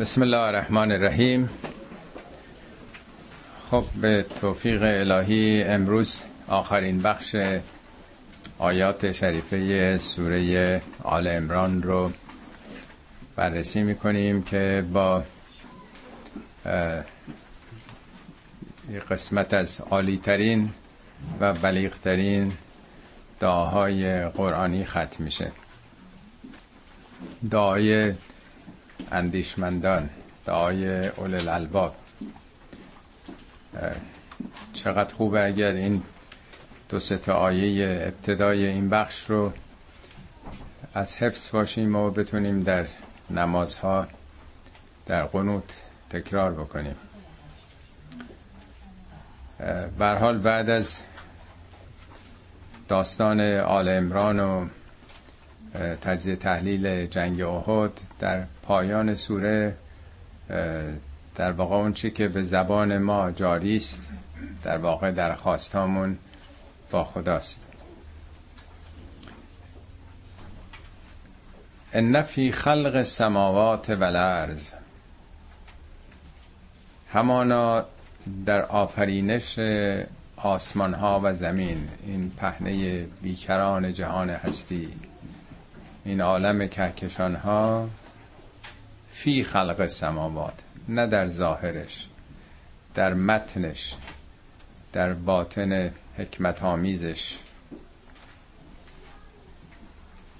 بسم الله الرحمن الرحیم خب به توفیق الهی امروز آخرین بخش آیات شریفه سوره آل امران رو بررسی می‌کنیم که با قسمت از عالی ترین و بلیغ ترین دعاهای قرآنی ختم میشه. دعای اندیشمندان دعای اول الالباب چقدر خوبه اگر این دو سه آیه ابتدای این بخش رو از حفظ باشیم و بتونیم در نمازها در قنوت تکرار بکنیم. حال بعد از داستان آل امران و تجزیه تحلیل جنگ احد در پایان سوره در واقع اون چی که به زبان ما جاری است در واقع درخواستامون با خداست. ان فی خلق السماوات و الارض همانا در آفرینش آسمان ها و زمین این پهنه بیکران جهان هستی این عالم کهکشان ها فی خلق سماوات نه در ظاهرش در متنش در باطن حکمت آمیزش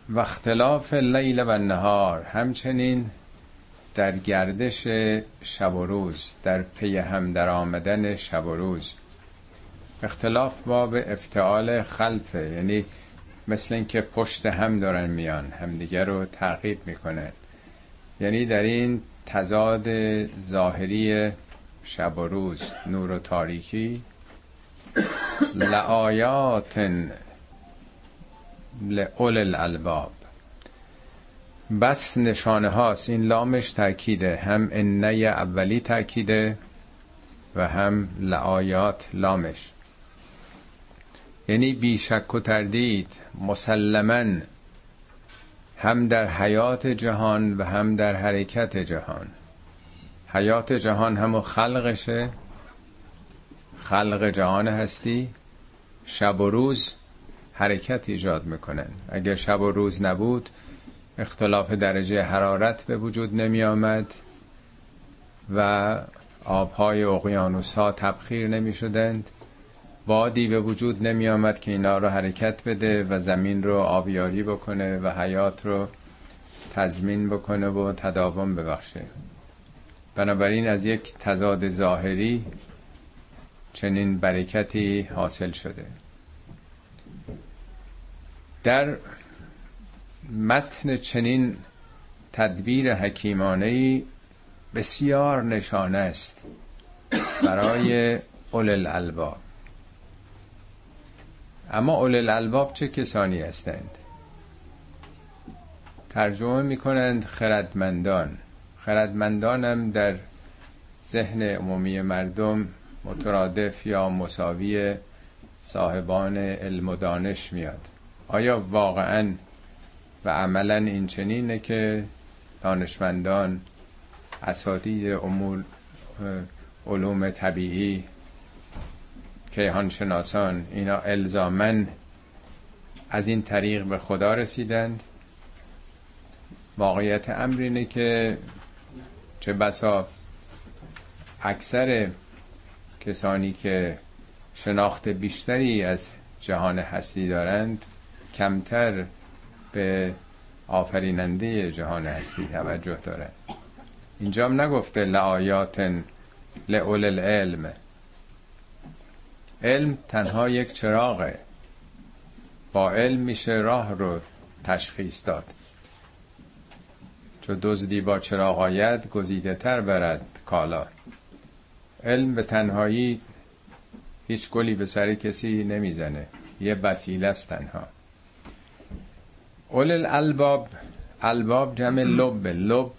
و اختلاف لیل و نهار همچنین در گردش شب و روز در پی هم در آمدن شب و روز. اختلاف باب افتعال خلفه یعنی مثل اینکه پشت هم دارن میان همدیگه رو تعقیب می‌کنه یعنی در این تضاد ظاهری شب و روز نور و تاریکی لآیات لأول الالباب. بس نشانه هاست این لامش تاکیده هم انه اولی تاکیده و هم لآیات لامش. یعنی بیشک و تردید مسلما هم در حیات جهان و هم در حرکت جهان. حیات جهان همو خلقشه. خلق جهان هستی. شب و روز حرکت ایجاد می‌کنن. اگر شب و روز نبود اختلاف درجه حرارت به وجود نمی آمد و آبهای اقیانوس ها تبخیر نمی شدند بادی به وجود نمی آمد که اینا رو حرکت بده و زمین رو آبیاری بکنه و حیات رو تضمین بکنه و تداوم ببخشه. بنابراین از یک تضاد ظاهری چنین برکتی حاصل شده. در متن چنین تدبیر حکیمانه بسیار نشانه است برای اول الالباب اما اول الالباب چه کسانی هستند؟ ترجمه می‌کنند خردمندان. خردمندانم در ذهن عمومی مردم مترادف یا مساوی صاحبان علم و دانش میاد. آیا واقعا و عملا این چنینه که دانشمندان اساتید امور علوم طبیعی کیهان شناسان اینا الزامن از این طریق به خدا رسیدند. واقعیت امر اینه که چه بسا اکثر کسانی که شناخت بیشتری از جهان هستی دارند کمتر به آفریننده جهان هستی توجه دارند. اینجا هم نگفته لآیات لعول العلم علم تنها یک چراغه. با علم میشه راه رو تشخیص داد. چو دزدی با چراغ آید گزیده تر برد کالا. علم به تنهایی هیچ گلی به سر کسی نمی‌زنه. یه وسیله است تنها. اول الالباب الباب جمع لب. لب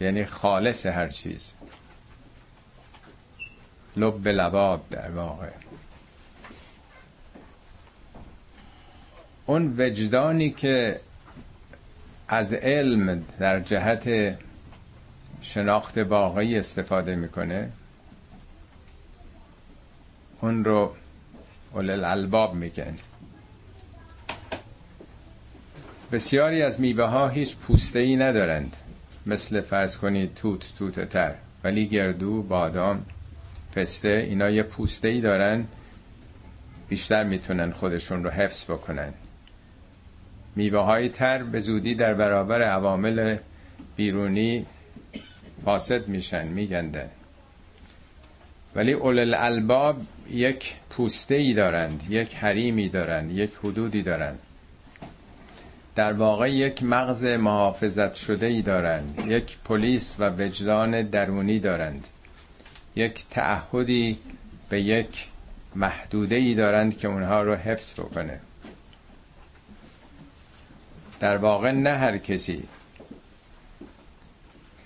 یعنی خالص هر چیز. لب لباب در واقع. اون وجدانی که از علم در جهت شناخت واقعی استفاده می‌کنه اون رو اول الالباب میگن. بسیاری از میوه ها هیچ پوسته ای ندارند. مثل فرض کنید توت توت تر. ولی گردو بادام پسته اینا یه پوسته ای دارن. بیشتر می‌تونن خودشون رو حفظ بکنن. میوه های تر به زودی در برابر عوامل بیرونی فاسد میشن میگندن ولی اول الالباب یک پوسته ای دارند یک حریمی دارند یک حدودی دارند. در واقع یک مغز محافظت شده ای دارند یک پلیس و وجدان درونی دارند. یک تعهدی به یک محدوده ای دارند که اونها رو حفظ بکنه. در واقع نه هر کسی.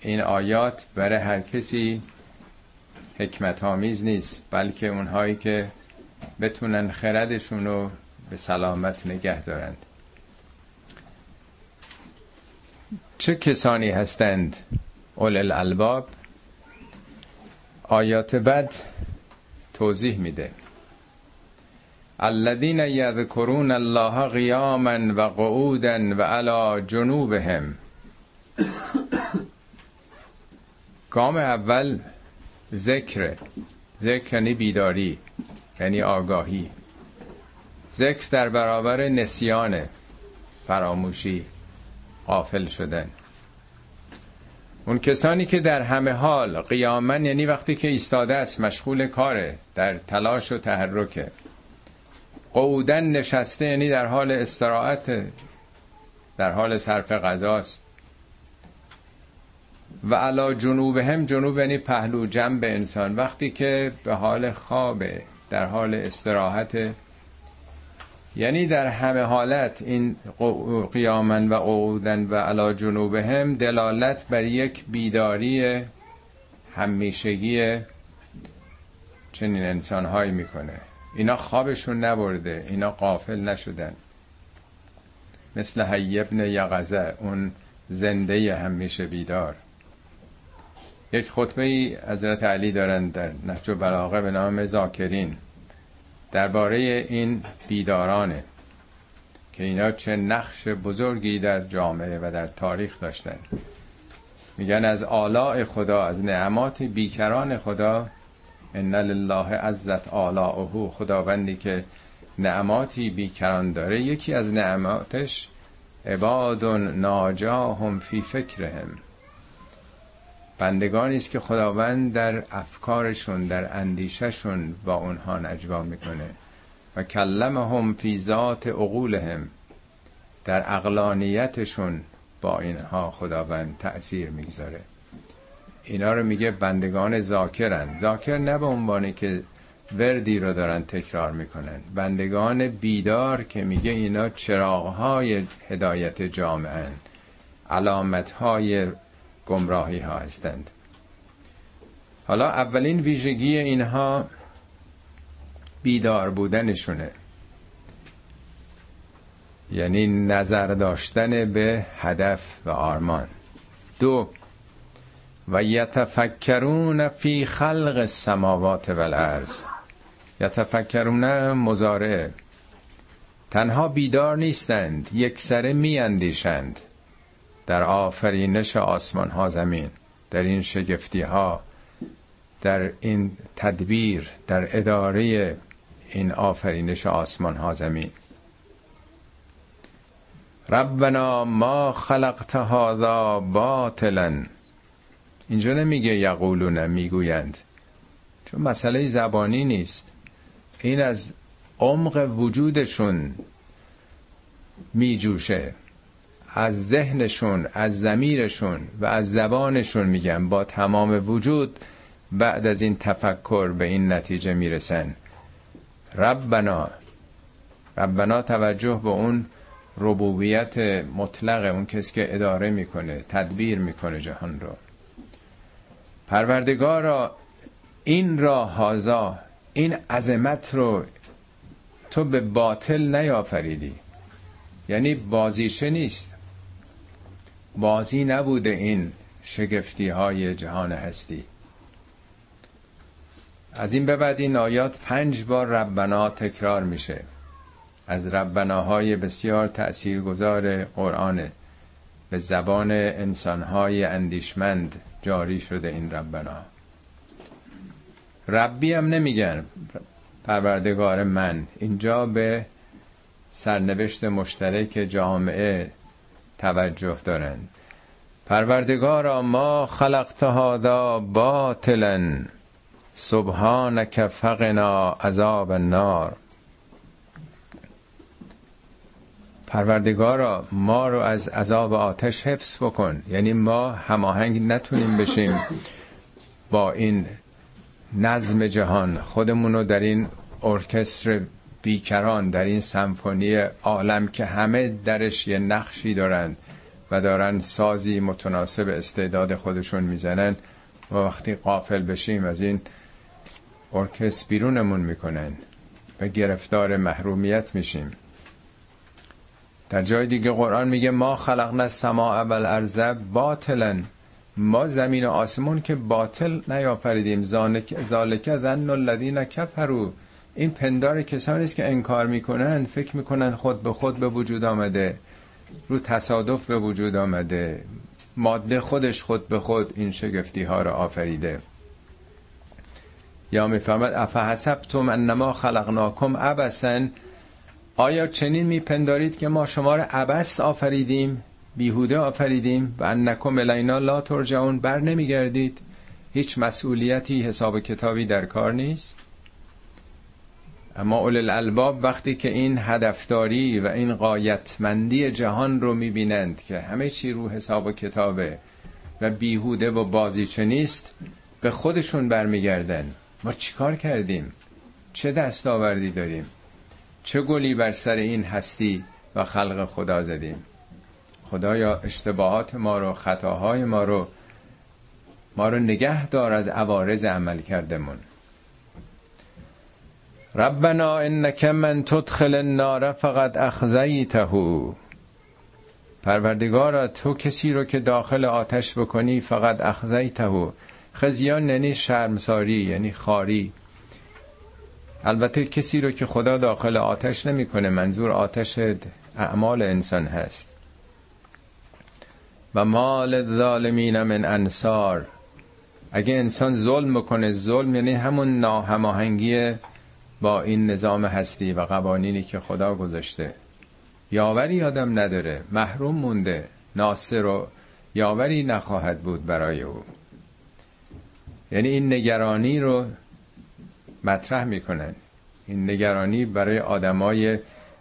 این آیات برای هر کسی حکمت آمیز نیست بلکه اونهایی که بتونن خردشون رو به سلامت نگه دارند. چه کسانی هستند اول الالباب؟ آیات بعد توضیح میده. الذين یذکرون الله قیاما و قعودا و علی جنوبهم. گام اول ذکر ذکر یعنی بیداری یعنی آگاهی. ذکر در برابر نسیان فراموشی غافل شدن. اون کسانی که در همه حال قیامن یعنی وقتی که ایستاده است مشغول کاره در تلاش و تحرکه. قعودن نشسته یعنی در حال استراحت در حال صرف غذاست. و علا جنوب هم جنوب یعنی پهلو جنب انسان. وقتی که به حال خوابه در حال استراحت یعنی در همه حالت این قیامن و قعودن و علا جنوب هم دلالت بر یک بیداری همیشگی چنین انسانهایی می‌کنه. اینا خوابشون نبرده اینا قافل نشدن. مثل حی ابن یغزه اون زنده همیشه بیدار. یک خطبه ای حضرت علی دارند در نهج بلاغه به نام زاکرین. درباره این بیدارانه که اینا چه نقش بزرگی در جامعه و در تاریخ داشتن. میگن از آلاء خدا از نعمات بیکران خدا ان لله عزت آلاؤه خداوندی که نعماتی بیکران داره یکی از نعماتش عباد ناجاهم فی فکرهم بندگانی است که خداوند در افکارشون در اندیششون با اونها نجوا می‌کنه و کلمهم فی ذات عقولهم در اقلانیتشون با اینها خداوند تأثیر می‌گذاره اینا رو میگه بندگان ذاکرن. ذاکر نه به عنوانی که وردی رو دارن تکرار می‌کنن. بندگان بیدار که میگه اینا چراغهای هدایت جامعه علامتهای گمراهی ها هستند. حالا اولین ویژگی اینها بیدار بودنشونه. یعنی نظر داشتن به هدف و آرمان. دو و یتفکرون فی خلق السماوات و الارض. یتفکرون مزارعه تنها بیدار نیستند یک سره می اندیشند در آفرینش آسمان ها زمین در این شگفتی ها در این تدبیر در اداره این آفرینش آسمان ها زمین. ربنا ما خلقت هذا باطلا. اینجا نمیگه یقولون می‌گویند. چون مسئله زبانی نیست. این از عمق وجودشون میجوشه. از ذهنشون از زمیرشون و از زبانشون میگن. با تمام وجود بعد از این تفکر به این نتیجه می‌رسن. ربنا ربنا توجه به اون ربوبیت مطلق اون کسی که اداره می‌کنه تدبیر می‌کنه جهان رو. پروردگارا این را هازا این عظمت رو تو به باطل نیافریدی. یعنی بازیشه نیست. بازی نبوده این شگفتی های جهان هستی. از این به بعد این آیات پنج بار ربنا تکرار میشه. از ربناهای بسیار تأثیرگذار قرآنه. به زبان انسانهای اندیشمند. جاری شده این ربنا ربی هم نمیگن. پروردگار من. اینجا به سرنوشت مشترک جامعه توجه دارند. پروردگارا ما خلقت هذا باطلا. سبحانك فقنا عذاب النار. پروردگارا ما رو از عذاب آتش حفظ بکن. یعنی ما هماهنگ نتونیم بشیم با این نظم جهان. خودمون رو در این ارکستر بیکران در این سمفونی عالم که همه درش یه نقشی دارند و دارن سازی متناسب استعداد خودشون می‌زنن و وقتی قافل بشیم از این ارکستر بیرونمون می‌کنن و گرفتار محرومیت میشیم. در جای دیگه قرآن میگه ما خلقنا السماء والارض باطلا. ما زمین و آسمون که باطل نیافریدیم. ذالک ظن الذین کفروا. این پندار کسانی است که انکار می‌کنن فکر می‌کنن خود به خود به وجود آمده. رو تصادف به وجود آمده. ماده خودش خود به خود این شگفتی ها را آفریده. یا می‌فهمد افحسبتم انما خلقناکم عبسا آیا چنین میپندارید که ما شما را عبس آفریدیم بیهوده آفریدیم و انکم الینا لا ترجعون بر نمیگردید؟ هیچ مسئولیتی حساب کتابی در کار نیست؟ اما اول الالباب وقتی که این هدفداری و این قایتمندی جهان رو می‌بینند که همه چی رو حساب و کتابه و بیهوده و بازیچه نیست به خودشون برمیگردن. ما چیکار کردیم؟ چه دستاوردی داریم؟ چه گلی بر سر این هستی و خلق خدا زدیم؟ خدایا اشتباهات ما رو خطاهای ما رو ما رو نگه دار از عوارض عمل کردمون ربنا انک من تدخل النار فقط اخزیته. پروردگارا تو کسی رو که داخل آتش بکنی فقط اخزیته. خزیان یعنی شرمساری یعنی خاری. البته کسی رو که خدا داخل آتش نمی‌کنه منظور آتش اعمال انسان هست. و مال ظالمین من انصار. اگه انسان ظلم بکنه ظلم یعنی همون ناهماهنگی با این نظام هستی و قوانینی که خدا گذاشته. یاوری آدم نداره محروم مونده ناصر و یاوری نخواهد بود برای او. یعنی این نگرانی رو مطرح می‌کنن. این نگرانی برای آدمای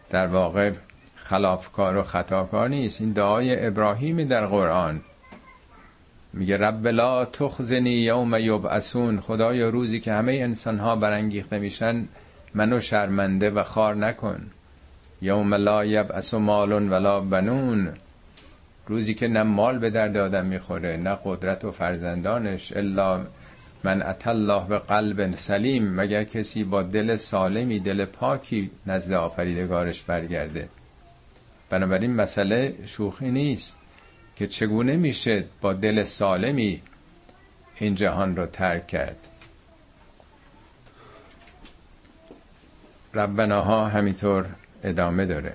در واقع خلافکار و خطاکار نیست. این دعای ابراهیمی در قرآن. میگه رب لا تخزنی یوم یبعثون. خدایا روزی که همه انسان ها برانگیخته میشن منو شرمنده و خار نکن. یوم لا یبعث مال ولا بنون. روزی که نه مال به درد آدم می‌خوره نه قدرت و فرزندانش الا من ات الله به قلب سلیم مگر کسی با دل سالمی دل پاکی نزد آفریدگارش برگرده؟ بنابراین مسئله شوخی نیست که چگونه میشه با دل سالمی این جهان رو ترک کرد. ربناها همینطور ادامه داره.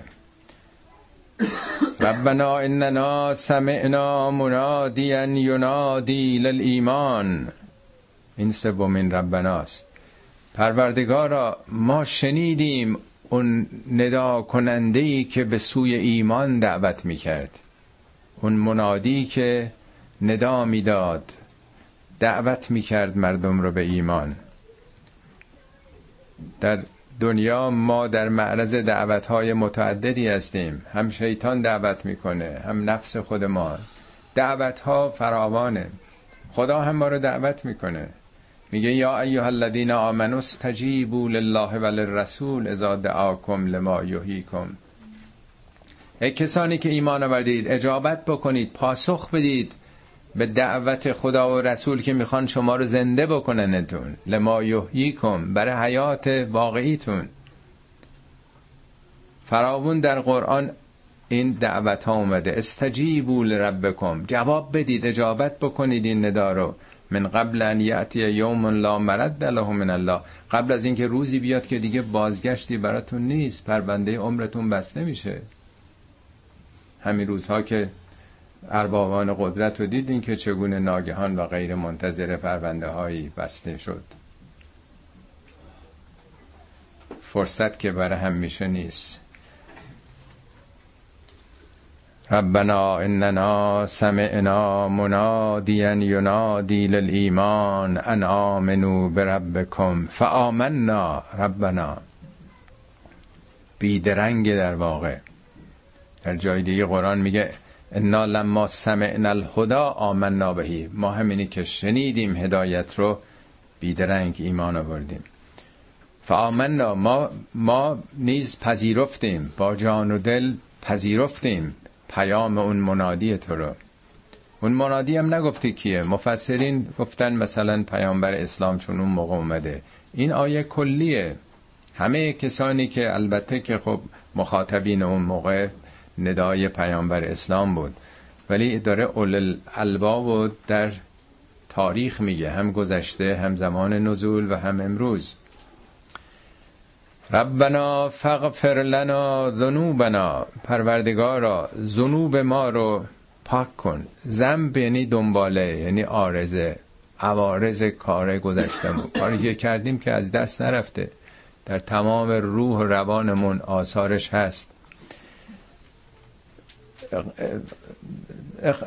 ربنا اننا سمعنا منادیا ینادی للایمان. این سومین ربناست. پروردگارا ما شنیدیم اون ندا ای که به سوی ایمان دعوت می‌کرد. اون منادی که ندا می‌داد دعوت می‌کرد مردم رو به ایمان. در دنیا ما در معرض دعوت های متعددی هستیم. هم شیطان دعوت می‌کنه هم نفس خود ما. دعوت ها فراوانه. خدا هم ما رو دعوت می‌کنه. میگه یا ایها الذین آمنوا استجیبوا لله و اذا دعاکم لما یحییکم. ای کسانی که ایمان آوردید اجابت بکنید پاسخ بدید به دعوت خدا و رسول که می‌خوان شما رو زنده بکننتون لما یحییکم برای حیات واقعیتون. فراون در قرآن این دعوت ها اومده. استجیبوا لربکم. جواب بدید اجابت بکنید این ندا رو. من قبل ان یاتی یوم لا مرد له من الله. قبل از اینکه روزی بیاد که دیگه بازگشتی براتون نیست پرونده عمرتون بسته میشه. همین روزها که اربابان قدرت رو دیدین که چگونه ناگهان و غیر منتظر پرونده هایی بسته شد. فرصت که برای هم میشه نیست. ربنا اننا سمعنا منادیا ینادی للایمان ان آمنوا بربکم فآمنا ربنا. بیدرنگ در واقع. در جای دیگه قرآن میگه انا لما سمعنا الهدا آمنا بهی ما همینی که شنیدیم هدایت رو بیدرنگ ایمان آوردیم. فآمنا ما ما نیز پذیرفتیم. با جان و دل پذیرفتیم. پیام اون منادی تو رو. اون منادی هم نگفته کیه؟ مفسرین گفتن مثلا پیامبر اسلام چون اون موقع اومده. این آیه کلیه. همه کسانی که البته که خب مخاطبین اون موقع ندای پیامبر اسلام بود. ولی داره اول الباب و در تاریخ میگه. هم گذشته هم زمان نزول و هم امروز. ربنا فغفر لنا ذنوبنا پروردگارا ذنوب ما رو پاک کن. ذنب یعنی دنباله یعنی آرزه عوارض کار گذشتمون کاری که کردیم که از دست نرفته. در تمام روح و روانمون آثارش هست.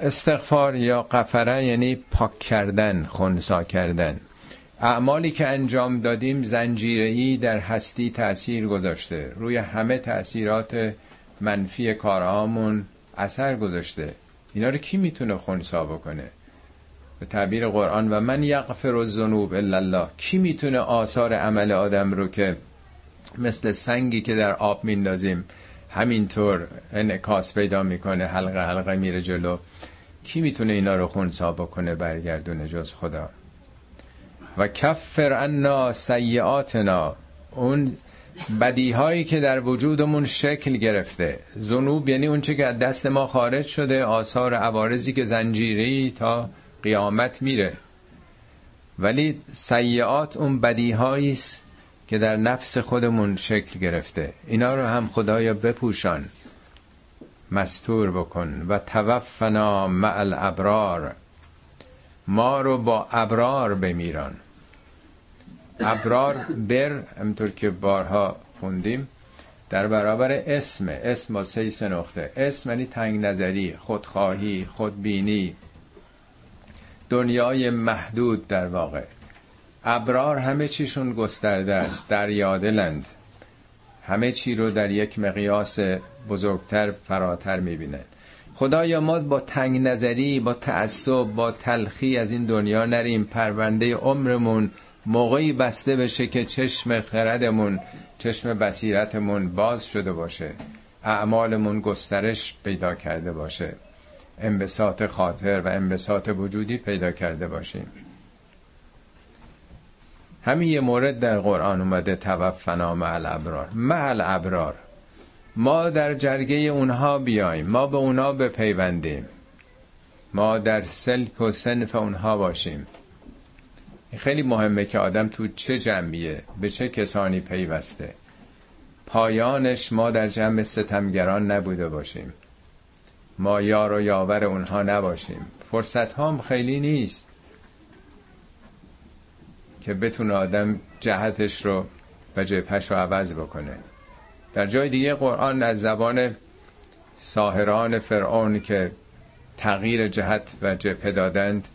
استغفار یا قفره یعنی پاک کردن خونسا کردن. اعمالی که انجام دادیم زنجیره‌ای در هستی تاثیر گذاشته. روی همه تاثیرات منفی کارهامون اثر گذاشته. اینا رو کی می‌تونه خونسا بکنه؟ به تعبیر قرآن و من یغفر الذنوب الا الله کی می‌تونه آثار عمل آدم رو که مثل سنگی که در آب میندازیم همینطور انعکاس پیدا می‌کنه حلقه حلقه میره جلو کی می‌تونه اینا رو خونسا بکنه برگردونه جز خدا؟ و کفر انا سیعاتنا اون بدی هایی که در وجودمون شکل گرفته. زنوب یعنی اون چه که از دست ما خارج شده آثار عوارضی که زنجیری تا قیامت میره. ولی سیعات اون بدی است که در نفس خودمون شکل گرفته. اینا رو هم خدایا بپوشان. مستور بکن. و توفنا مع الابرار. ما رو با ابرار بمیران. ابرار بر همطور که بارها خوندیم در برابر اسم. اسم با سه نقطه. اسم یعنی تنگ نظری خودخواهی خودبینی. دنیای محدود در واقع. ابرار همه چیشون گسترده است در یادلند همه چی رو در یک مقیاس بزرگتر فراتر می‌بینن خدایا ما با تنگ نظری با تعصب با تلخی از این دنیا نریم. پرونده عمرمون موقعی بسته بشه که چشم خردمون چشم بصیرتمون باز شده باشه. اعمالمون گسترش پیدا کرده باشه. انبساط خاطر و انبساط وجودی پیدا کرده باشیم. همین یه مورد در قرآن اومده توفنا مع الابرار. مع الابرار. ما در جرگه اونها بیایم ما به اونها بپیوندیم. ما در سلک و سنف اونها باشیم. خیلی مهمه که آدم تو چه جنبیه به چه کسانی پیوسته. پایانش ما در جمع ستمگران نبوده باشیم. ما یار و یاور اونها نباشیم. فرصت هم خیلی نیست که بتونه آدم جهتش رو و جبهش رو عوض بکنه. در جای دیگه قرآن از زبان ساهران فرعون که تغییر جهت و جبهه دادند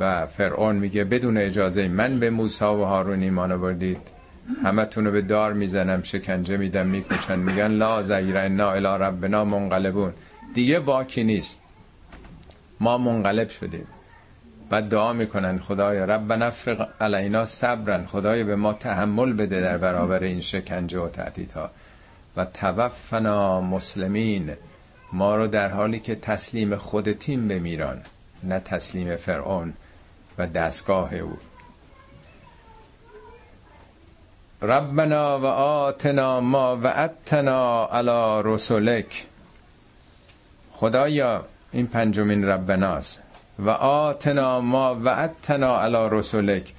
و فرعون میگه بدون اجازه من به موسی و هارون ایمان آوردید همتون رو به دار می‌زنم شکنجه میدم می‌کشن میگن لا زیر انا الی ربنا منقلبون. دیگه باکی نیست. ما منقلب شدیم. بعد دعا می‌کنن خدایا رب نفرق علینا صبرن خدایا به ما تحمل بده در برابر این شکنجه و تهدیدها. و توفنا مسلمین ما رو در حالی که تسلیم خودتیم بمیران نه تسلیم فرعون و دستگاه او. ربنا و آتنا ما وعدتنا علی رسولک. خدایا این پنجمین ربناست و آتنا ما وعدتنا علی رسولک.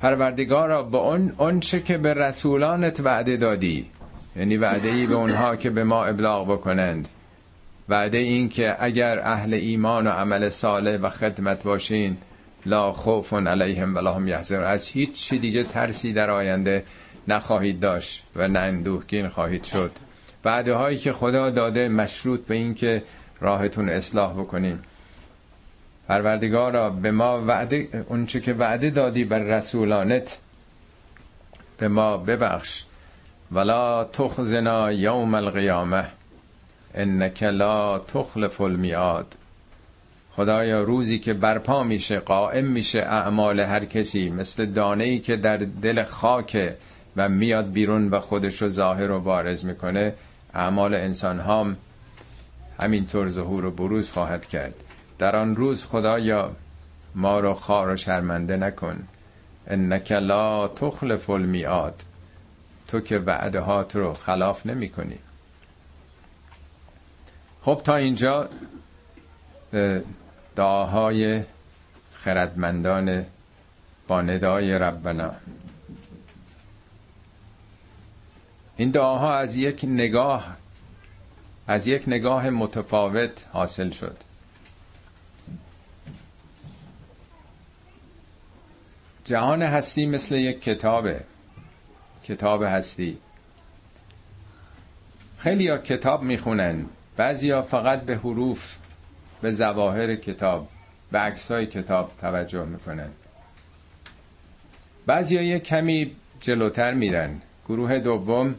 پروردگارا با اون اونچه که به رسولانت وعده دادی. یعنی وعده ای به اونها که به ما ابلاغ بکنند. وعده این که اگر اهل ایمان و عمل صالح و خدمت باشین لا خوف علیهم ولا هم یحزنون. از هیچ چی دیگه ترسی در آینده نخواهید داشت و نه اندوهگین خواهید شد. وعده هایی که خدا داده مشروط به این که راهتون اصلاح بکنین. پروردگارا به ما وعده اونچه که وعده دادی بر رسولانت به ما ببخش. ولا تخزنا یوم القیامه انک لا تخلف المیاد خدایا روزی که برپا میشه قائم میشه اعمال هر کسی مثل دانه ای که در دل خاک و میاد بیرون و خودش رو ظاهر و بارز می‌کنه. اعمال انسان هم همینطور ظهور و بروز خواهد کرد. در آن روز خدایا ما رو خار و شرمنده نکن. انک لا تخلف المیاد تو که وعده هات رو خلاف نمی کنی خب تا اینجا دعاهای خردمندان با ندای ربنا. این دعاها از یک نگاه از یک نگاه متفاوت حاصل شد. جهان هستی مثل یک کتابه. کتاب هستی. خیلی ها کتاب می‌خونن. بعضی ها فقط به حروف به زواهر کتاب به عکس های کتاب توجه می‌کنن. بعضی ها یک کمی جلوتر میرن. گروه دوم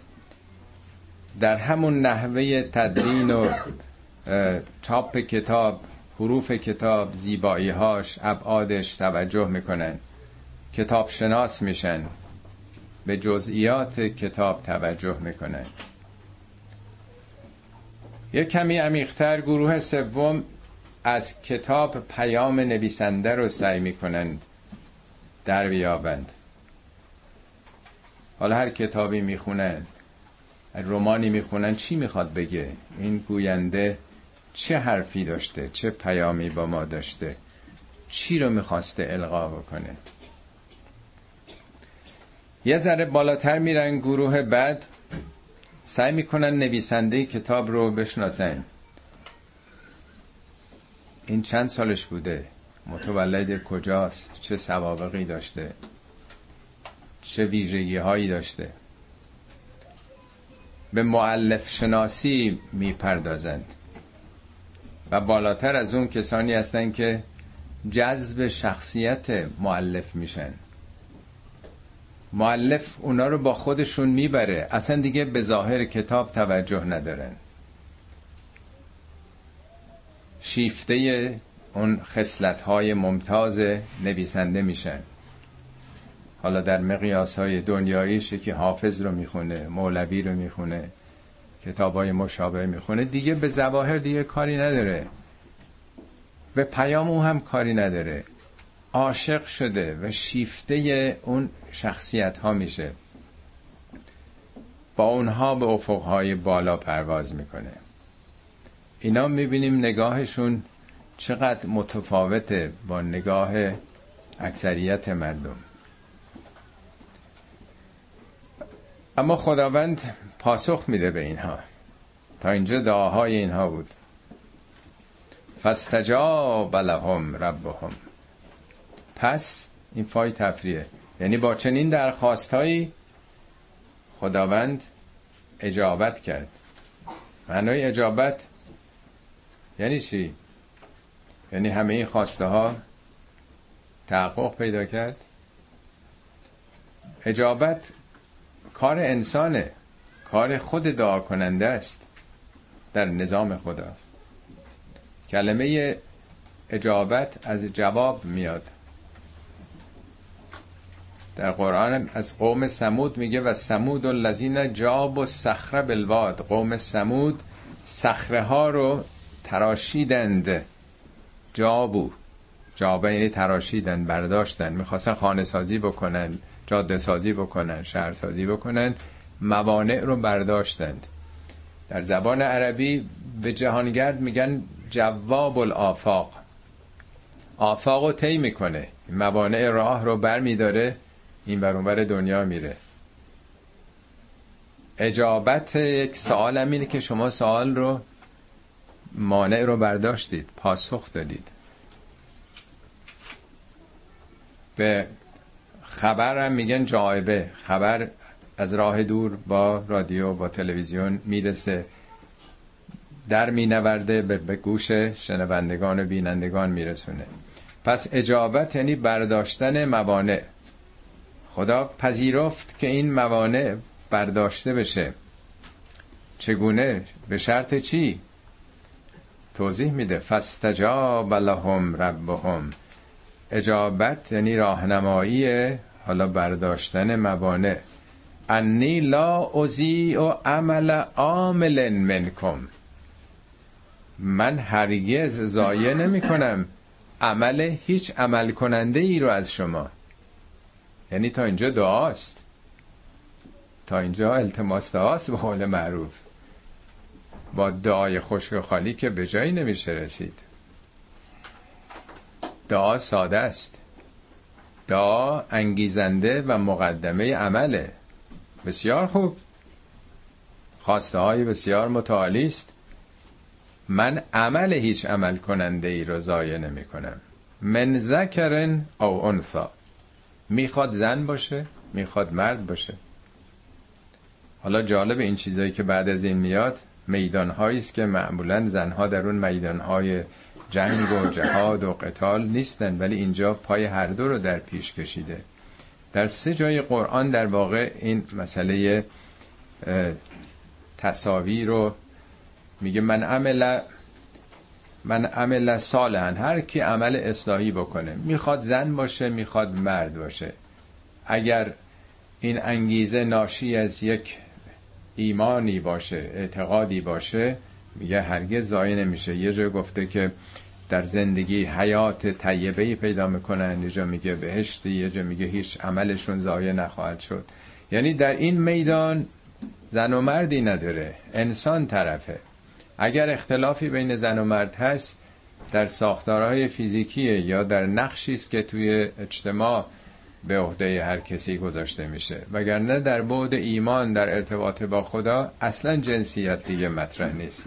در همون نحوه تدوین و چاپ کتاب حروف کتاب زیبایی هاش ابعادش توجه می‌کنن. کتاب شناس میشن. به جزئیات کتاب توجه می‌کنن یک کمی عمیقتر گروه سوم از کتاب پیام نویسنده رو سعی می‌کنند در بیابند. حالا هر کتابی می‌خونن رومانی می‌خونن چی می‌خواد بگه؟ این گوینده چه حرفی داشته؟ چه پیامی با ما داشته؟ چی رو می‌خواسته القا بکنه؟ یه ذره بالاتر میرن گروه بعد سعی می‌کنن نویسنده کتاب رو بشناسن. این چند سالش بوده؟ متولد کجاست؟ چه سوابقی داشته؟ چه ویژگی هایی داشته؟ به معلف شناسی می‌پردازند. و بالاتر از اون کسانی هستند که جذب شخصیت معلف میشن. معلف اونا رو با خودشون می‌بره. اصلا دیگه به ظاهر کتاب توجه ندارن. شیفته اون خصلت های ممتاز نویسنده میشن. حالا در مقیاس های دنیاییش که حافظ رو می‌خونه مولوی رو می‌خونه کتاب های مشابه می‌خونه. دیگه به زواهر دیگه کاری نداره. به پیام او هم کاری نداره. عاشق شده و شیفته اون شخصیت ها میشه. با اونها به افقهای بالا پرواز می‌کنه. اینا می‌بینیم نگاهشون چقدر متفاوته با نگاه اکثریت مردم. اما خداوند پاسخ میده به اینها. تا اینجا دعاهای اینها بود. فاستجاب لهم ربهم. پس این فای تفریه یعنی با چنین درخواستهایی خداوند اجابت کرد. معنای اجابت یعنی چی؟ یعنی همه این خواسته ها تحقق پیدا کرد. اجابت کار انسانه. کار خود دعا کننده است در نظام خدا. کلمه اجابت از جواب میاد. در قرآن از قوم سمود میگه و سمود الذین جاب و صخره بالواد. قوم سمود صخره ها رو تراشیدند. جابو. جابه یعنی تراشیدن برداشتن می‌خواستن خانه سازی بکنن جاده سازی بکنن شهر سازی بکنن موانع رو برداشتند. در زبان عربی به جهانگرد میگن جواب الافاق آفاق رو طی می‌کنه. موانع راه رو بر میداره این برونبر دنیا میره. اجابت یک سوال هم اینه که شما سوال رو مانع رو برداشتید پاسخ دادید. به خبر هم میگن جایبه. خبر از راه دور با رادیو با تلویزیون می‌رسه. در مینورده به گوش شنوندگان و بینندگان میرسونه. پس اجابت یعنی برداشتن موانع. خدا پذیرفت که این موانع برداشته بشه. چگونه؟ به شرط چی؟ توضیح میده. فستجاب لهم ربهم. اجابت یعنی راهنمایی حالا برداشتن موانع. انی لا ازی و عمل عامل منکم. من هرگز زایه نمی کنم عمل هیچ عمل کننده ای رو از شما. یعنی تا اینجا دعاست تا اینجا التماس دعاست به حال معروف. با دعای خشک خالی که به جایی نمیشه رسید. دعا ساده است. دعا انگیزنده و مقدمه عمله. بسیار خوب. خواسته های بسیار متعالی است. من عمل هیچ عمل کننده ای رو ضایع نمی کنم من ذکرن او انثا می‌خواد زن باشه می‌خواد مرد باشه. حالا جالب این چیزایی که بعد از این میاد میدان است که معمولا زنها در اون میدان های جنگ و جهاد و قتال نیستن ولی اینجا پای هر دو رو در پیش کشیده. در سه جای قرآن در واقع این مسئله تصاوی رو میگه من عمل من عمل صالحا هر کی عمل اصلاحی بکنه می‌خواد زن باشه می‌خواد مرد باشه. اگر این انگیزه ناشی از یک ایمانی باشه اعتقادی باشه میگه هرگز زایه نمیشه. یه جای گفته که در زندگی حیات طیبه پیدا می‌کنن یه جا میگه بهشتی یه جا میگه هیچ عملشون زایه نخواهد شد. یعنی در این میدان زن و مردی نداره انسان طرفه. اگر اختلافی بین زن و مرد هست در ساختارهای فیزیکیه یا در نقشی است که توی اجتماع به عهده هر کسی گذاشته میشه وگرنه در بعد ایمان در ارتباط با خدا اصلا جنسیت دیگه مطرح نیست.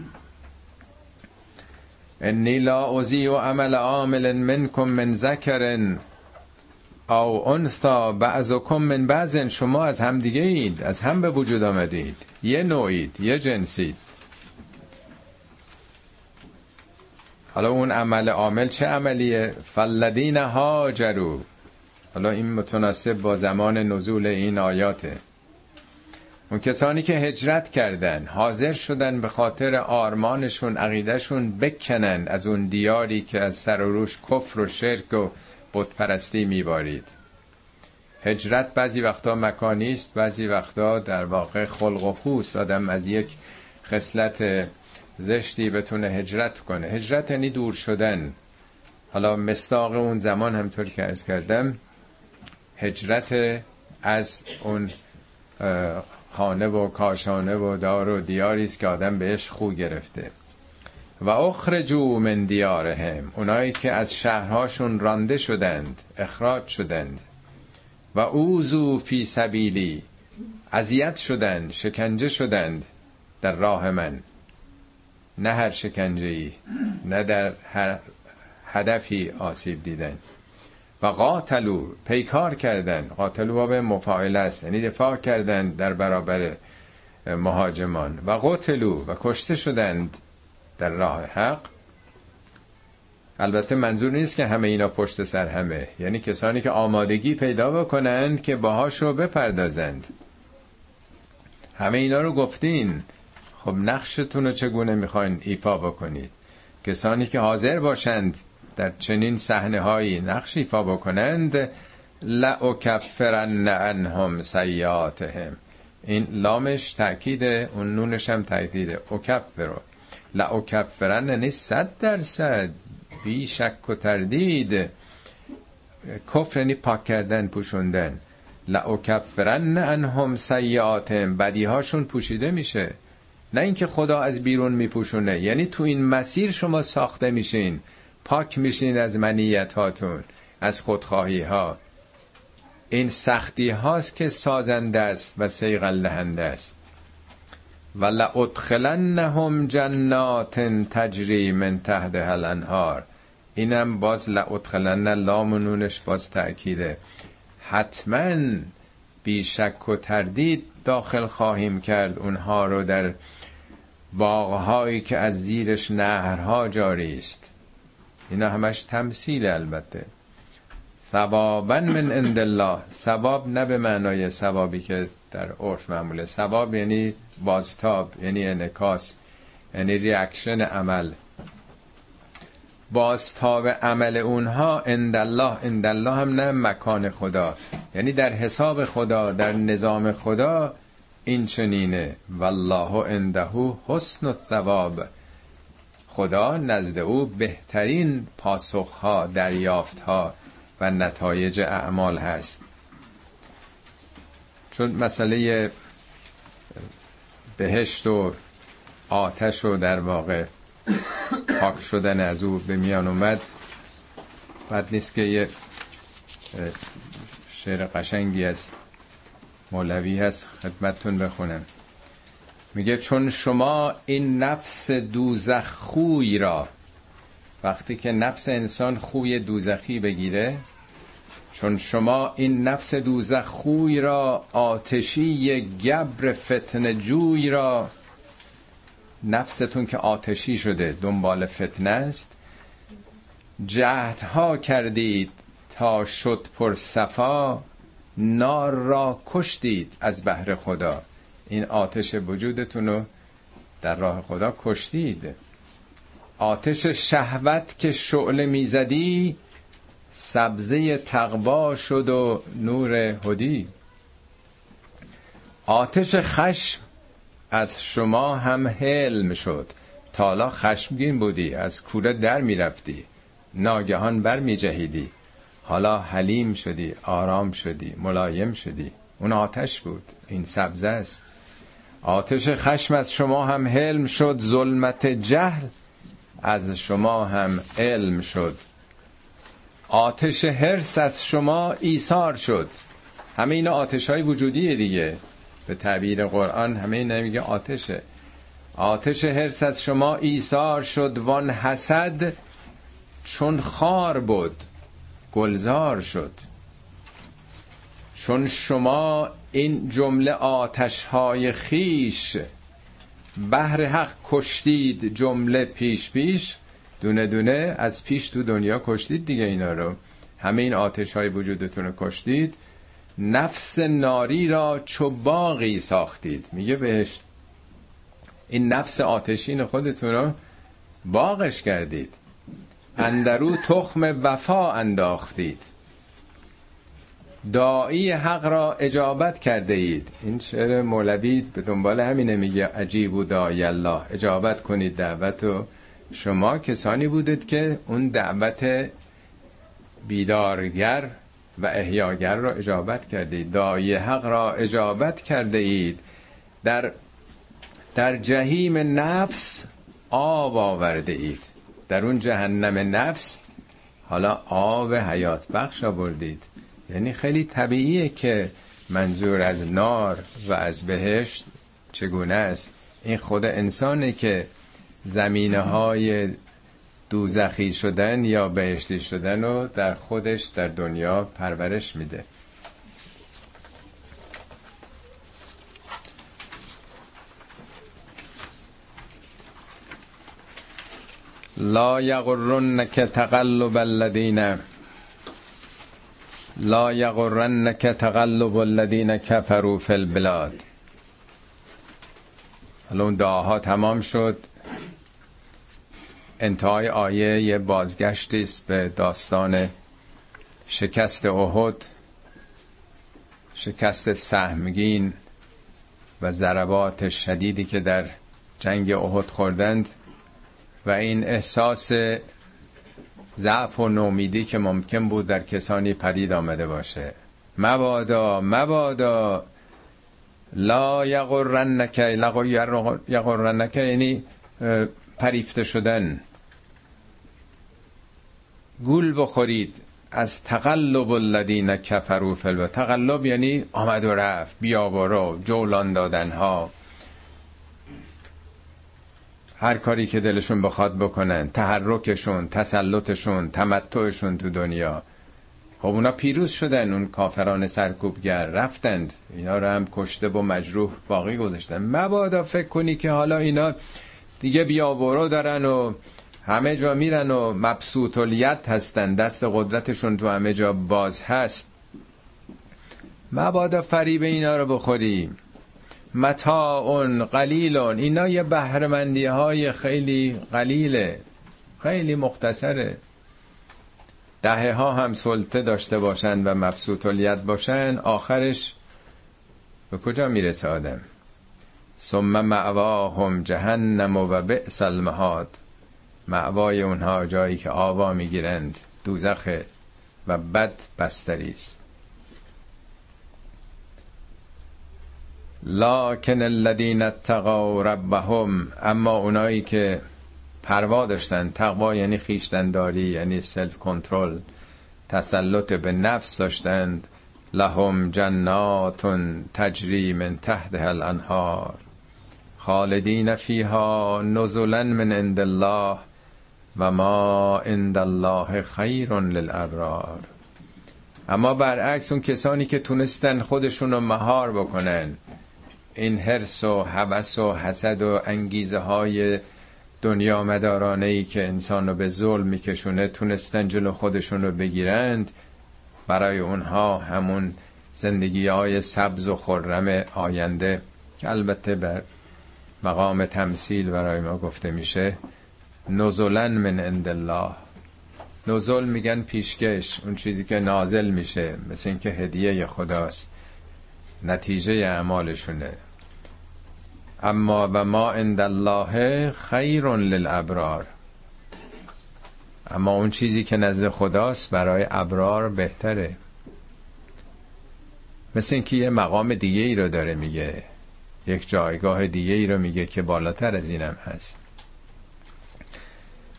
انی لا ازی و عمل عامل منکم من ذکرن او انثا بعضکم من بعضن. شما از هم دیگه اید از هم به وجود آمدید. یه نوعید یه جنسید. حالا اون عمل عامل چه عملیه؟ فلدین هاجرو حالا این متناسب با زمان نزول این آیاته. اون کسانی که هجرت کردن حاضر شدن به خاطر آرمانشون عقیدهشون بکنن از اون دیاری که از سر و روش کفر و شرک و بتپرستی میبارید. هجرت بعضی وقتا مکانی است بعضی وقتا در واقع خلق و خوست آدم از یک خصلت زشتی بتونه هجرت کنه. هجرت یعنی دور شدن. حالا مستاق اون زمان همطور که ارز کردم هجرت از اون خانه و کاشانه و دار و دیاری است که آدم بهش خو گرفته. و اخرجو من دیارهم. اونایی که از شهرهاشون رانده شدند اخراج شدند. و اوزو فی سبیلی. اذیت شدند شکنجه شدند در راه من. نه هر شکنجه ای نه در هر هدفی آسیب دیدن. و قاتلو پیکار کردن. قاتلو به مفاعله است یعنی دفاع کردن در برابر مهاجمان. و قتلو و کشته شدند در راه حق. البته منظور نیست که همه اینا پشت سر همه. یعنی کسانی که آمادگی پیدا بکنند که باهاش رو بپردازند. همه اینا رو گفتین. خب نقشتون رو چگونه می‌خواین ایفا بکنید؟ کسانی که حاضر باشند در چنین صحنه هایی نقش ایفا بکنند لأکفرن عنهم سیاتهم این لامش تأکید اون نونش هم تأکیده. اکفرو لأکفرن یعنی صد درصد. بی شک و تردید. کفر یعنی پاک کردن پوشوندن. لأکفرن عنهم سیاتهم بدیهاشون پوشیده میشه. نه اینکه خدا از بیرون میپوشونه یعنی تو این مسیر شما ساخته میشین پاک میشین از منیت هاتون از خودخواهی ها این سختی هاست که سازنده است و سیغل دهنده است. و لادخلنهم جنات تجری من تحت الانهار. اینم باز لادخلن لامنونش باز تأکیده. حتما بیشک و تردید داخل خواهیم کرد اونها رو در باغهایی که از زیرش نهرها جاری است. اینا همش تمثیل البته. ثوابا من عند الله. ثواب نه به معنای ثوابی که در عرف معموله. ثواب یعنی بازتاب یعنی انکاس یعنی ریاکشن عمل. بازتاب عمل اونها عند الله. عند الله هم نه مکان خدا. یعنی در حساب خدا در نظام خدا این چنینه. والله عنده حسن الثواب. خدا نزد او بهترین پاسخها دریافتها و نتایج اعمال هست. چون مسئله بهشت و آتش و در واقع پاک شدن از او به میان اومد بعد نیست که یه شعر قشنگی از مولوی هست خدمتتون بخونم. میگه چون شما این نفس دوزخ خوی را وقتی که نفس انسان خوی دوزخی بگیره چون شما این نفس دوزخ خوی را آتشی گبر فتن جوی را نفستون که آتشی شده دنبال فتنه است جهدها کردید تا شد پر صفا نار را کشتید از بهر خدا. این آتش وجودتون رو در راه خدا کشتید. آتش شهوت که شعله می‌زدی سبزه تقوا شد و نور هدی. آتش خشم از شما هم حلم شد. تالا خشمگین بودی از کوره در می‌رفتی. ناگهان بر می جهیدی حالا حلیم شدی آرام شدی ملایم شدی. اون آتش بود این سبزه است. آتش خشم از شما هم حلم شد ظلمت جهل از شما هم علم شد. آتش هرس از شما ایثار شد. همه این آتش های وجودی دیگه. به تعبیر قرآن همه این نمیگه آتشه. آتش هرس از شما ایثار شد وان حسد چون خار بود. گلزار شد. چون شما این جمله آتش های خیش بهر حق کشتید جمله پیش پیش دونه دونه از پیش تو دنیا کشتید دیگه اینا رو. همه این آتش های وجودتون رو کشتید. نفس ناری را چو باقی ساختید. میگه بهش این نفس آتشین خودتون رو باغش کردید. اندرو تخم وفا انداختید. دایی حق را اجابت کرده اید. این شعر مولوی به دنبال همینه میگه عجیب و دایی الله. اجابت کنید دعوت و شما کسانی بودید که اون دعوت بیدارگر و احیاگر را اجابت کرده اید. دایی حق را اجابت کرده اید. در در جهیم نفس آب آورده اید. در اون جهنم نفس حالا آب حیات بخش آوردید. یعنی خیلی طبیعیه که منظور از نار و از بهشت چگونه است. این خود انسانه که زمینه های دوزخی شدن یا بهشتی شدن رو در خودش در دنیا پرورش میده. لا یغرنک تقلب الذین لا یغرنک تقلب الذین کفروا فی البلاد. حالا اون دعاها تمام شد. انتهای آیه یه بازگشتی است به داستان شکست احد شکست سهمگین و ضربات شدیدی که در جنگ احد خوردند. و این احساس ضعف و نومیدی که ممکن بود در کسانی پدید آمده باشه. مبادا مبادا. لا یغرنک یعنی پریفته شدن. گول بخورید. از تقلب الذین کفروا فی تقلب یعنی آمد و رفت بیا برو جولان دادن ها هر کاری که دلشون بخواد بکنن تحرکشون تسلطشون تمتعشون تو دنیا. خب اونا پیروز شدن اون کافران سرکوبگر رفتند. اینا رو هم کشته و مجروح باقی گذاشتن. مبادا فکر کنی که حالا اینا دیگه بیا برو دارن و همه جا میرن و مبسوط الیت هستن. دست قدرتشون تو همه جا باز هست. مبادا فریب اینا رو بخوریم متاع قلیلون اینا یه بهرمندی های خیلی قلیله. خیلی مختصره. دهه ها هم سلطه داشته باشند و مبسوط الیت باشن. آخرش به کجا می‌رسه آدم؟ ثم معواهم جهنم و بئس المهاد. معوای اونها جایی که آوا می‌گیرند. دوزخه و بد بستری است. لاکن الذین اتقوا ربهم اما اونایی که پروا داشتن تقوا یعنی خیشتنداری یعنی سلف کنترل تسلط به نفس داشتند لهم جنات تجری من تحت الانهار. خالدین فیها نزلا من عند الله و ما عند الله خیر للابرار. اما برعکس اون کسانی که تونستن خودشون رو مهار بکنن این حرس و هوس و حسد و انگیزه های دنیا مدارانه ای که انسان رو به ظلم میکشونه تونستن جلو خودشون رو بگیرند برای اونها همون زندگی های سبز و خرم آینده که البته بر مقام تمثیل برای ما گفته میشه نزلن من عند الله. نزل میگن پیشکش اون چیزی که نازل میشه مثل اینکه هدیه خداست نتیجه اعمالشونه. اما و ما عند الله خیر للابرار. اما اون چیزی که نزد خداست برای ابرار بهتره. مثل اینکه یه مقام دیگه ای رو داره میگه. یک جایگاه دیگه ای رو میگه که بالاتر از اینم هست.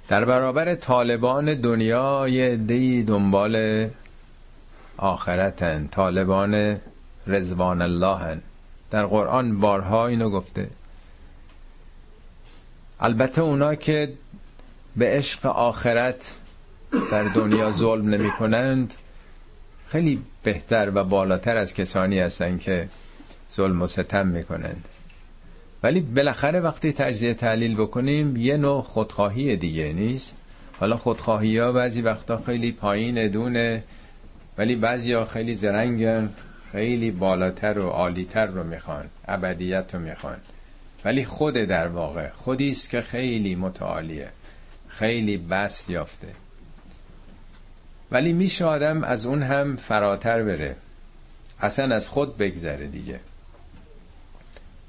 در برابر طالبان دنیا یه دی دنبال آخرتن. طالبان رزوان الله هن. در قرآن بارها اینو گفته. البته اونا که به عشق آخرت در دنیا ظلم نمی کنند خیلی بهتر و بالاتر از کسانی هستند که ظلم و ستم می کنند ولی بالاخره وقتی تجزیه تحلیل بکنیم یه نوع خودخواهی دیگه نیست. حالا خودخواهی ها بعضی وقتا خیلی پایین دونه ولی بعضی ها خیلی زرنگن. خیلی بالاتر و عالیتر رو می‌خوان ابدیت رو می‌خوان. ولی خود در واقع خودی است که خیلی متعالیه خیلی بست یافته. ولی میشه آدم از اون هم فراتر بره. اصلا از خود بگذره دیگه.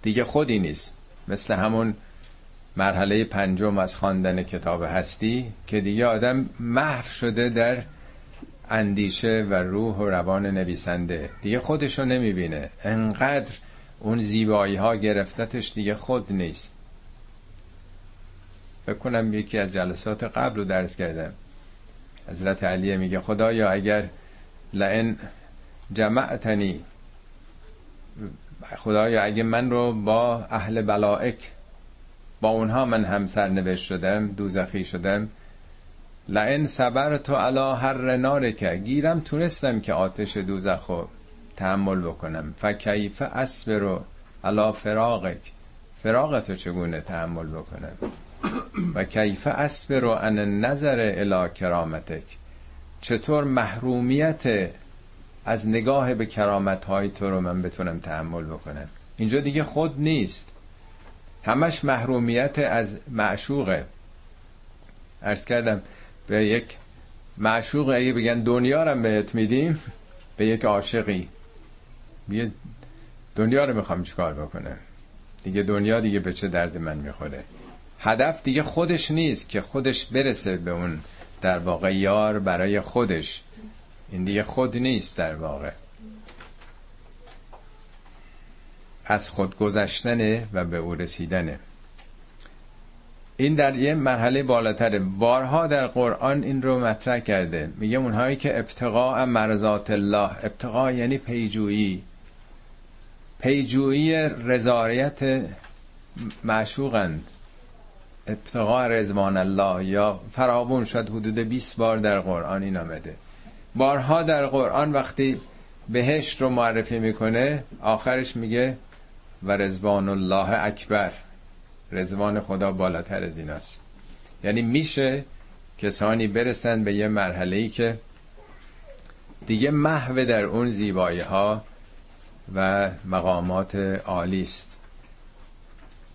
دیگه خودی نیست. مثل همون مرحله پنجم از خواندن کتاب هستی که دیگه آدم محو شده در اندیشه و روح و روان نویسنده. دیگه خودشو نمی‌بینه. انقدر اون زیبایی ها گرفتتش دیگه خود نیست. فکر کنم یکی از جلسات قبل رو درس کردم. حضرت علیه میگه خدایا اگر لئن جمعتنی خدایا اگه من رو با اهل بلائک با اونها من هم سرنوشت شدم دوزخی شدم لئن صبر تو علا هر نار که گیرم تونستم که آتش دوزخ رو تحمل بکنم. فکیف اسبر رو علا فراغک. فراغتو چگونه تحمل بکنم؟ و کیف اسبر رو ان نظر الا کرامتک. چطور محرومیت از نگاه به کرامت های تو رو من بتونم تحمل بکنم؟ اینجا دیگه خود نیست. همش محرومیت از معشوقه. ارز کردم به یک معشوق اگه بگن دنیا رو بهت میدیم به یک عاشقی. یه دنیا رو می‌خوام چیکار بکنه؟ دیگه دنیا دیگه به چه درد من می‌خوره؟ هدف دیگه خودش نیست که خودش برسه به اون در واقع یار برای خودش. این دیگه خود نیست در واقع. از خود گذشتنه و به او رسیدنه. این در یه مرحله بالاتره. بارها در قرآن این رو مطرح کرده. میگه اونهایی که ابتقاء مرزات الله ابتقاء یعنی پیجویی. پیجویی رضایت معشوقند. ابتقاء رضوان الله یا فرابون شد حدود 20 بار در قرآن این آمده بارها در قرآن وقتی بهشت رو معرفی می‌کنه آخرش میگه و رضوان الله اکبر. رضوان خدا بالاتر از ایناست یعنی میشه کسانی برسن به یه مرحله ای که دیگه محو در اون زیبایی ها و مقامات عالی است.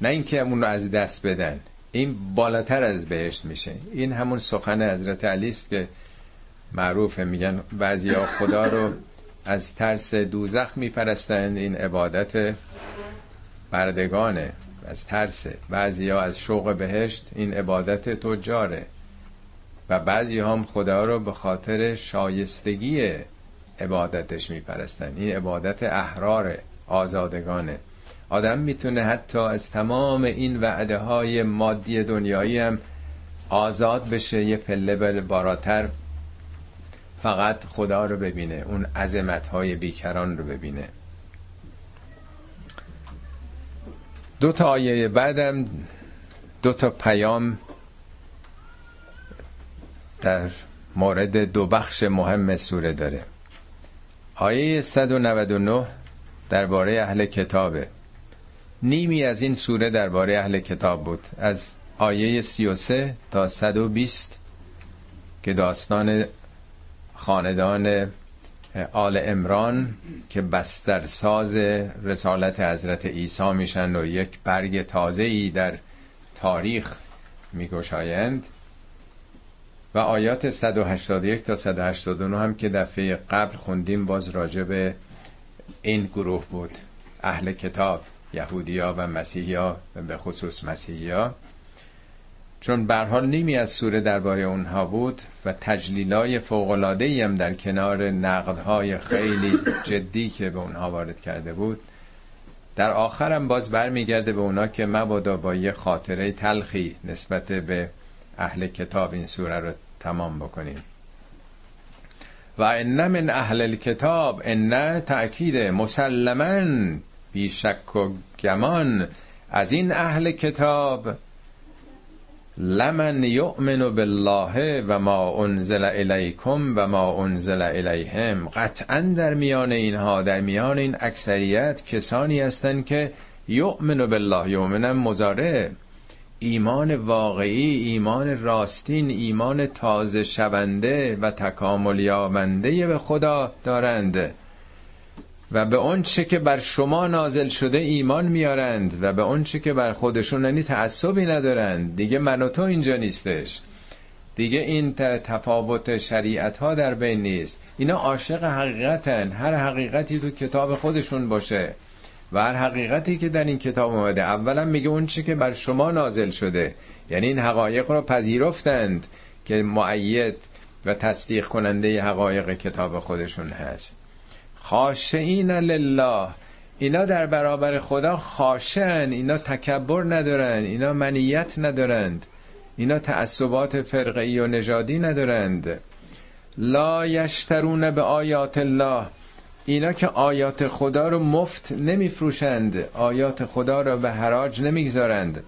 نه اینکه اون رو از دست بدن. این بالاتر از بهشت میشه. این همون سخن حضرت علی است که معروفه. میگن بعضیا خدا رو از ترس دوزخ میپرستند این عبادت بردگانه. از ترس بعضی ها از شوق بهشت این عبادت تجاره. و بعضی هم خدا رو به خاطر شایستگی عبادتش میپرستن. این عبادت احرار آزادگانه آدم می‌تونه حتی از تمام این وعده های مادی دنیایی هم آزاد بشه یه پله باراتر فقط خدا رو ببینه اون عظمت های بیکران رو ببینه. دو تا آیه بعدم دو تا پیام در مورد دو بخش مهم سوره داره. آیه 199 درباره اهل کتابه. نیمی از این سوره درباره اهل کتاب بود. از آیه 33 تا 120 که داستان خاندان آل امران که بسترساز رسالت حضرت عیسی میشن و یک برگ تازه ای در تاریخ میگشایند. و آیات 181 تا 189 هم که دفعه قبل خوندیم باز راجع به این گروه بود. اهل کتاب یهودیا و مسیحیا به خصوص مسیحیا. چون به حال نیمی از سوره درباره اونها بود و تجلیلای فوق‌العاده هم در کنار نقدهای خیلی جدی که به اونها وارد کرده بود در آخرم باز برمیگرده به اونا که مبادا با یه خاطره تلخی نسبت به اهل کتاب این سوره رو تمام بکنیم. و ان من اهل الكتاب ان تأکید مسلما بی شک و گمان از این اهل کتاب لمن یؤمن بالله و ما انزل الیکم و ما انزل الیهم. قطعا در میان اینها در میان این اکثریت کسانی هستند که یؤمن بالله یؤمنم مزاره ایمان واقعی ایمان راستین ایمان تازه شونده و تکامل یابنده به خدا دارند. و به اون چه که بر شما نازل شده ایمان میارند و به اون چه که بر خودشون یعنی تعصبی ندارند. دیگه من و تو اینجا نیستش. دیگه این تفاوت شریعت ها در بین نیست. اینا عاشق حقیقتن. هر حقیقتی تو کتاب خودشون باشه و هر حقیقتی که در این کتاب اومده. اولا میگه اون چی که بر شما نازل شده. یعنی این حقایق رو پذیرفتند که معید و تصدیق کننده حقایق کتاب خودشون هست. خاشعین لله. اینا در برابر خدا خاشن اینا تکبر ندارن. اینا منیت ندارند. اینا تعصبات فرقی و نژادی ندارند. لا یشترون به آیات الله. اینا که آیات خدا رو مفت نمیفروشند. آیات خدا رو به حراج نمی‌گذارند.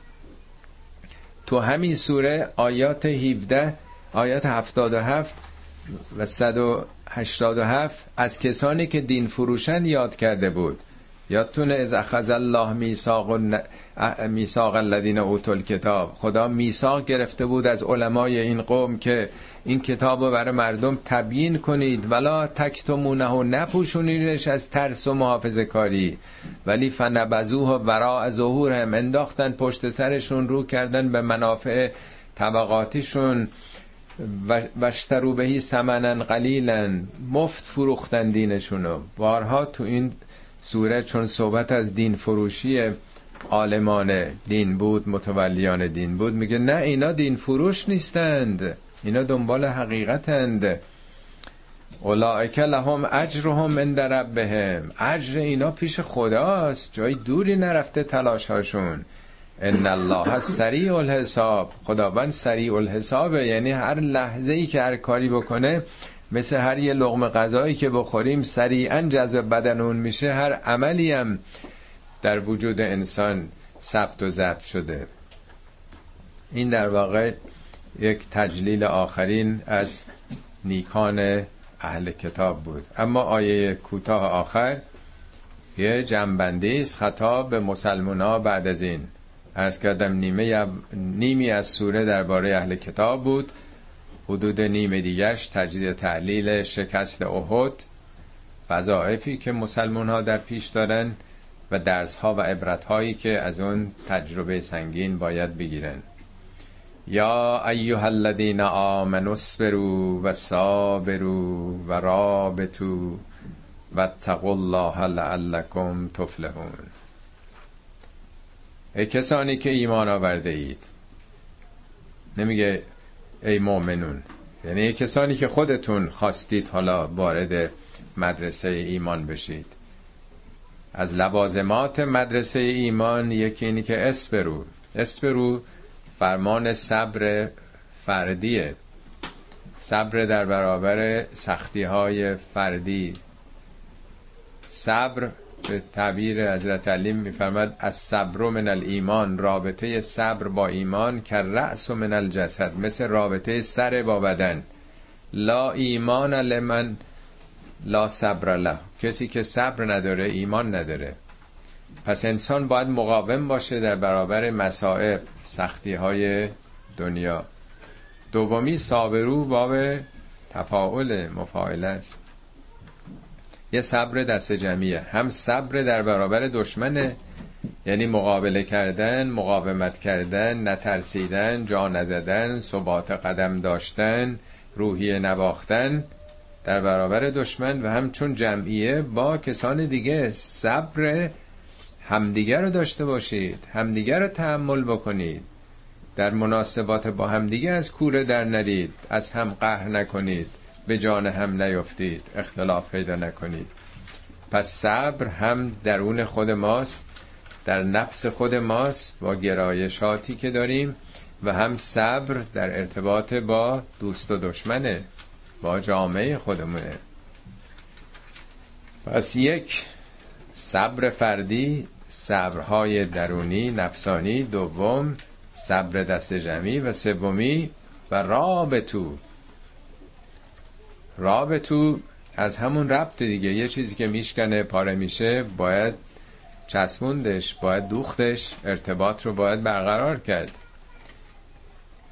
تو همین سوره آیات 17 آیات 77 و 187 از کسانی که دین فروشن یاد کرده بود. یادتونه از اخذ الله میثاق میثاق الذین اوتوا کتاب خدا میثاق گرفته بود از علمای این قوم که این کتاب رو برای مردم تبیین کنید. ولا تکتمونه و نپوشونیدش از ترس و محافظه کاری. ولی فنبزوه و ظهور هم انداختن پشت سرشون رو کردن به منافع طبقاتیشون. وشترو بهی سمنن قلیلا مفت فروختن دینشونو. بارها تو این سوره چون صحبت از دین فروشی عالمان دین بود متولیان دین بود میگه نه اینا دین فروش نیستند. اینا دنبال حقیقتند. اولائک لهم اجرهم عند ربهم. اجر اینا پیش خداست. جای دوری نرفته تلاش هاشون ان الله سریع الحساب. خداوند سریع الحسابه. یعنی هر لحظه ای که هر کاری بکنه مثل هر یه لغم غذایی که بخوریم سریعا جذب بدن اون میشه. هر عملی هم در وجود انسان ثبت و ضبط شده. این در واقع یک تجلیل آخرین از نیکان اهل کتاب بود. اما آیه کوتاه آخر یه جنبندی است خطاب به مسلمان ها بعد از این. ارز کردم نیمه نیمی از سوره درباره اهل کتاب بود. حدود نیم دیگرش تجدید تحلیل شکست احد وظایفی که مسلمان ها در پیش دارن و درس ها و عبرت هایی که از اون تجربه سنگین باید بگیرن. یا ایها الذین آمنوا اصبروا و صابروا و رابطوا و الله لعلکم تفلحون. ای کسانی که ایمان آورده اید. نمیگه ای مؤمنون. یعنی ای کسانی که خودتون خواستید حالا وارد مدرسه ایمان بشید. از لوازمات مدرسه ایمان یکی اینی که اسپرو اسپرو فرمان صبر فردیه. صبر در برابر سختی های فردی. صبر به تعبیر حضرت علی میفرماد از صبر من الایمان. رابطه صبر با ایمان که رأس من الجسد. مثل رابطه سر با بدن. لا ایمان لمن لا صبر له. کسی که صبر نداره ایمان نداره. پس انسان باید مقاوم باشه در برابر مسائب سختی های دنیا. دومی صابرو باب تفاعل مفاعله است. یه صبر دست جمعیه. هم صبر در برابر دشمنه. یعنی مقابله کردن مقاومت کردن نترسیدن جا نزدن ثبات قدم داشتن روحی نباختن در برابر دشمن و همچون جمعیه با کسان دیگه صبر همدیگر رو داشته باشید همدیگر رو تحمل بکنید. در مناسبات با همدیگه از کوره در نرید از هم قهر نکنید. به جان هم نیفتید اختلاف پیدا نکنید. پس صبر هم درون خود ماست در نفس خود ماست با گرایشاتی که داریم و هم صبر در ارتباط با دوست و دشمنه با جامعه خودمونه. پس یک صبر فردی صبرهای درونی نفسانی. دوم صبر دست جمعی. و سومی و رابطو رابطو از همون ربط دیگه. یه چیزی که میشکنه پاره میشه باید چسبوندش باید دوختش ارتباط رو باید برقرار کرد.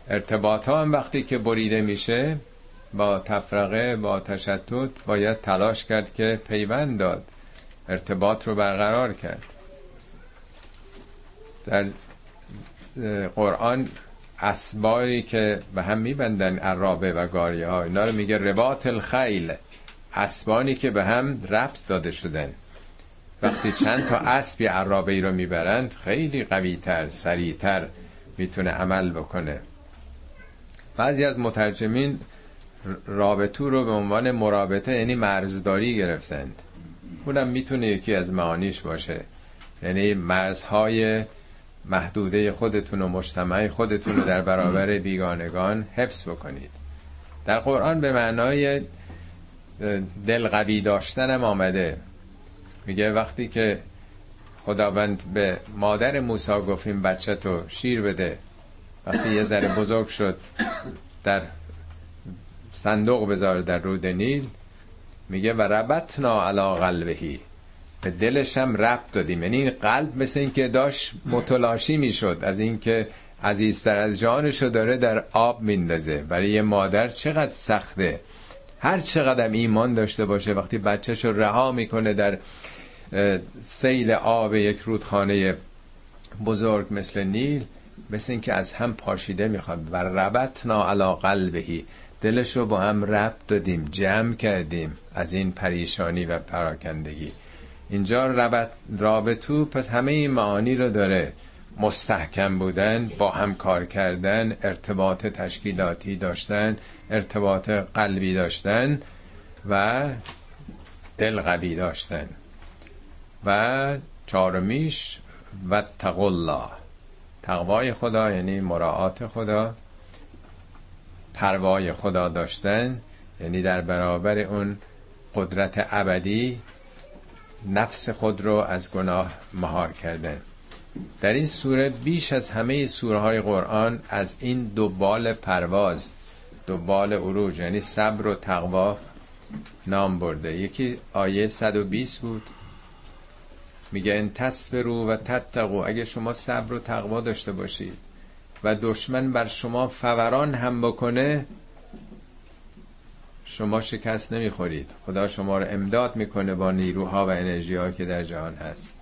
ارتباط ها هم وقتی که بریده میشه با تفرقه با تشتت باید تلاش کرد که پیوند داد ارتباط رو برقرار کرد. در قرآن اسباری که به هم میبندن عرابه و گاریه ها اینا رو میگه رباط الخیل. اسبانی که به هم ربط داده شدن. وقتی چند تا اسبی عرابه ای رو می‌برند خیلی قوی تر سریع تر می‌تونه عمل بکنه. بعضی از مترجمین رابطو رو به عنوان مرابطه یعنی مرزداری گرفتند. اونم می‌تونه یکی از معانیش باشه. یعنی مرزهای محدوده خودتون و مجتمع خودتون رو در برابر بیگانگان حفظ بکنید. در قرآن به معنای دل قوی داشتنم آمده. میگه وقتی که خداوند به مادر موسی گفتیم بچه تو شیر بده. وقتی یه ذره بزرگ شد در صندوق بذار در رود نیل میگه و ربطنا علا قلبهی. به دلش هم ربط دادیم. یعنی این قلب مثل اینکه داشت متلاشی می‌شد. از اینکه عزیزتر از جانشو داره در آب میندازه. برای یه مادر چقدر سخته. هر چقدر ایمان داشته باشه وقتی بچهش رها می‌کنه در سیل آب یک رودخانه بزرگ مثل نیل مثل اینکه از هم پاشیده می‌خواد. و ربطنا علا قلبهی. دلش رو با هم ربط دادیم جمع کردیم از این پریشانی و پراکندگی. اینجا ربط رابطو پس همه این معانی رو داره. مستحکم بودن با هم کار کردن ارتباط تشکیلاتی داشتن ارتباط قلبی داشتن و دل قوی داشتن. و چهارمیش و الله. تقوای خدا یعنی مراعات خدا. پروای خدا داشتن یعنی در برابر اون قدرت ابدی نفس خود رو از گناه مهار کردن در این سوره بیش از همه سوره های قرآن از این دو بال پرواز دو بال عروج یعنی صبر و تقوا نام برده. یکی آیه 120 بود. میگه ان تصبروا و تتقو اگه شما صبر و تقوا داشته باشید و دشمن بر شما فوران هم بکنه شما شکست نمی‌خورید. خدا شما رو امداد می‌کنه با نیروها و انرژی که در جهان هست.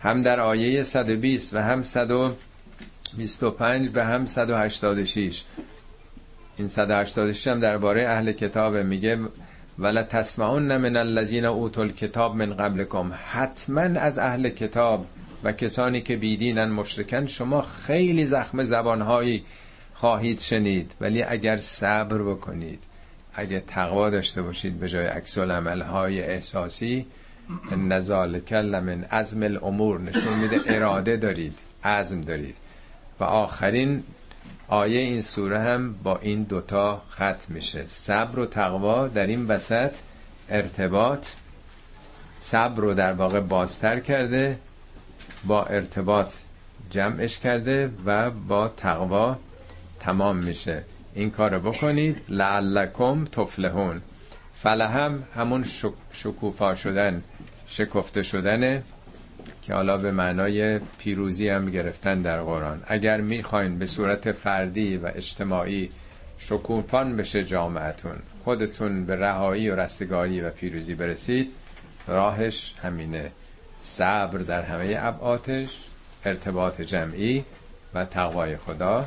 هم در آیه 120 و هم 125 و هم 186 این 186 هم درباره اهل کتاب میگه ولا تسمعون من الذين اوتوا الكتاب من قبلكم. حتما از اهل کتاب و کسانی که بیدینن مشرکن شما خیلی زخم زبانهایی خواهید شنید. ولی اگر صبر بکنید اگر تقوا داشته باشید به جای عکس های احساسی نزال من عزم الامور نشون میده اراده دارید عزم دارید. و آخرین آیه این سوره هم با این دوتا ختم میشه. صبر و تقوا در این وسط ارتباط صبر رو در واقع بازتر کرده با ارتباط جمعش کرده و با تقوا تمام میشه. این کار بکنید. لعلکم تفلحون. فلهم همون شکوفا شدن شکفته شدن که حالا به معنای پیروزی هم گرفتن در قرآن. اگر می‌خواین به صورت فردی و اجتماعی شکوفان بشه جامعتون خودتون به رهایی و رستگاری و پیروزی برسید راهش همینه. صبر در همه ابعاتش ارتباط جمعی و تقوای خدا.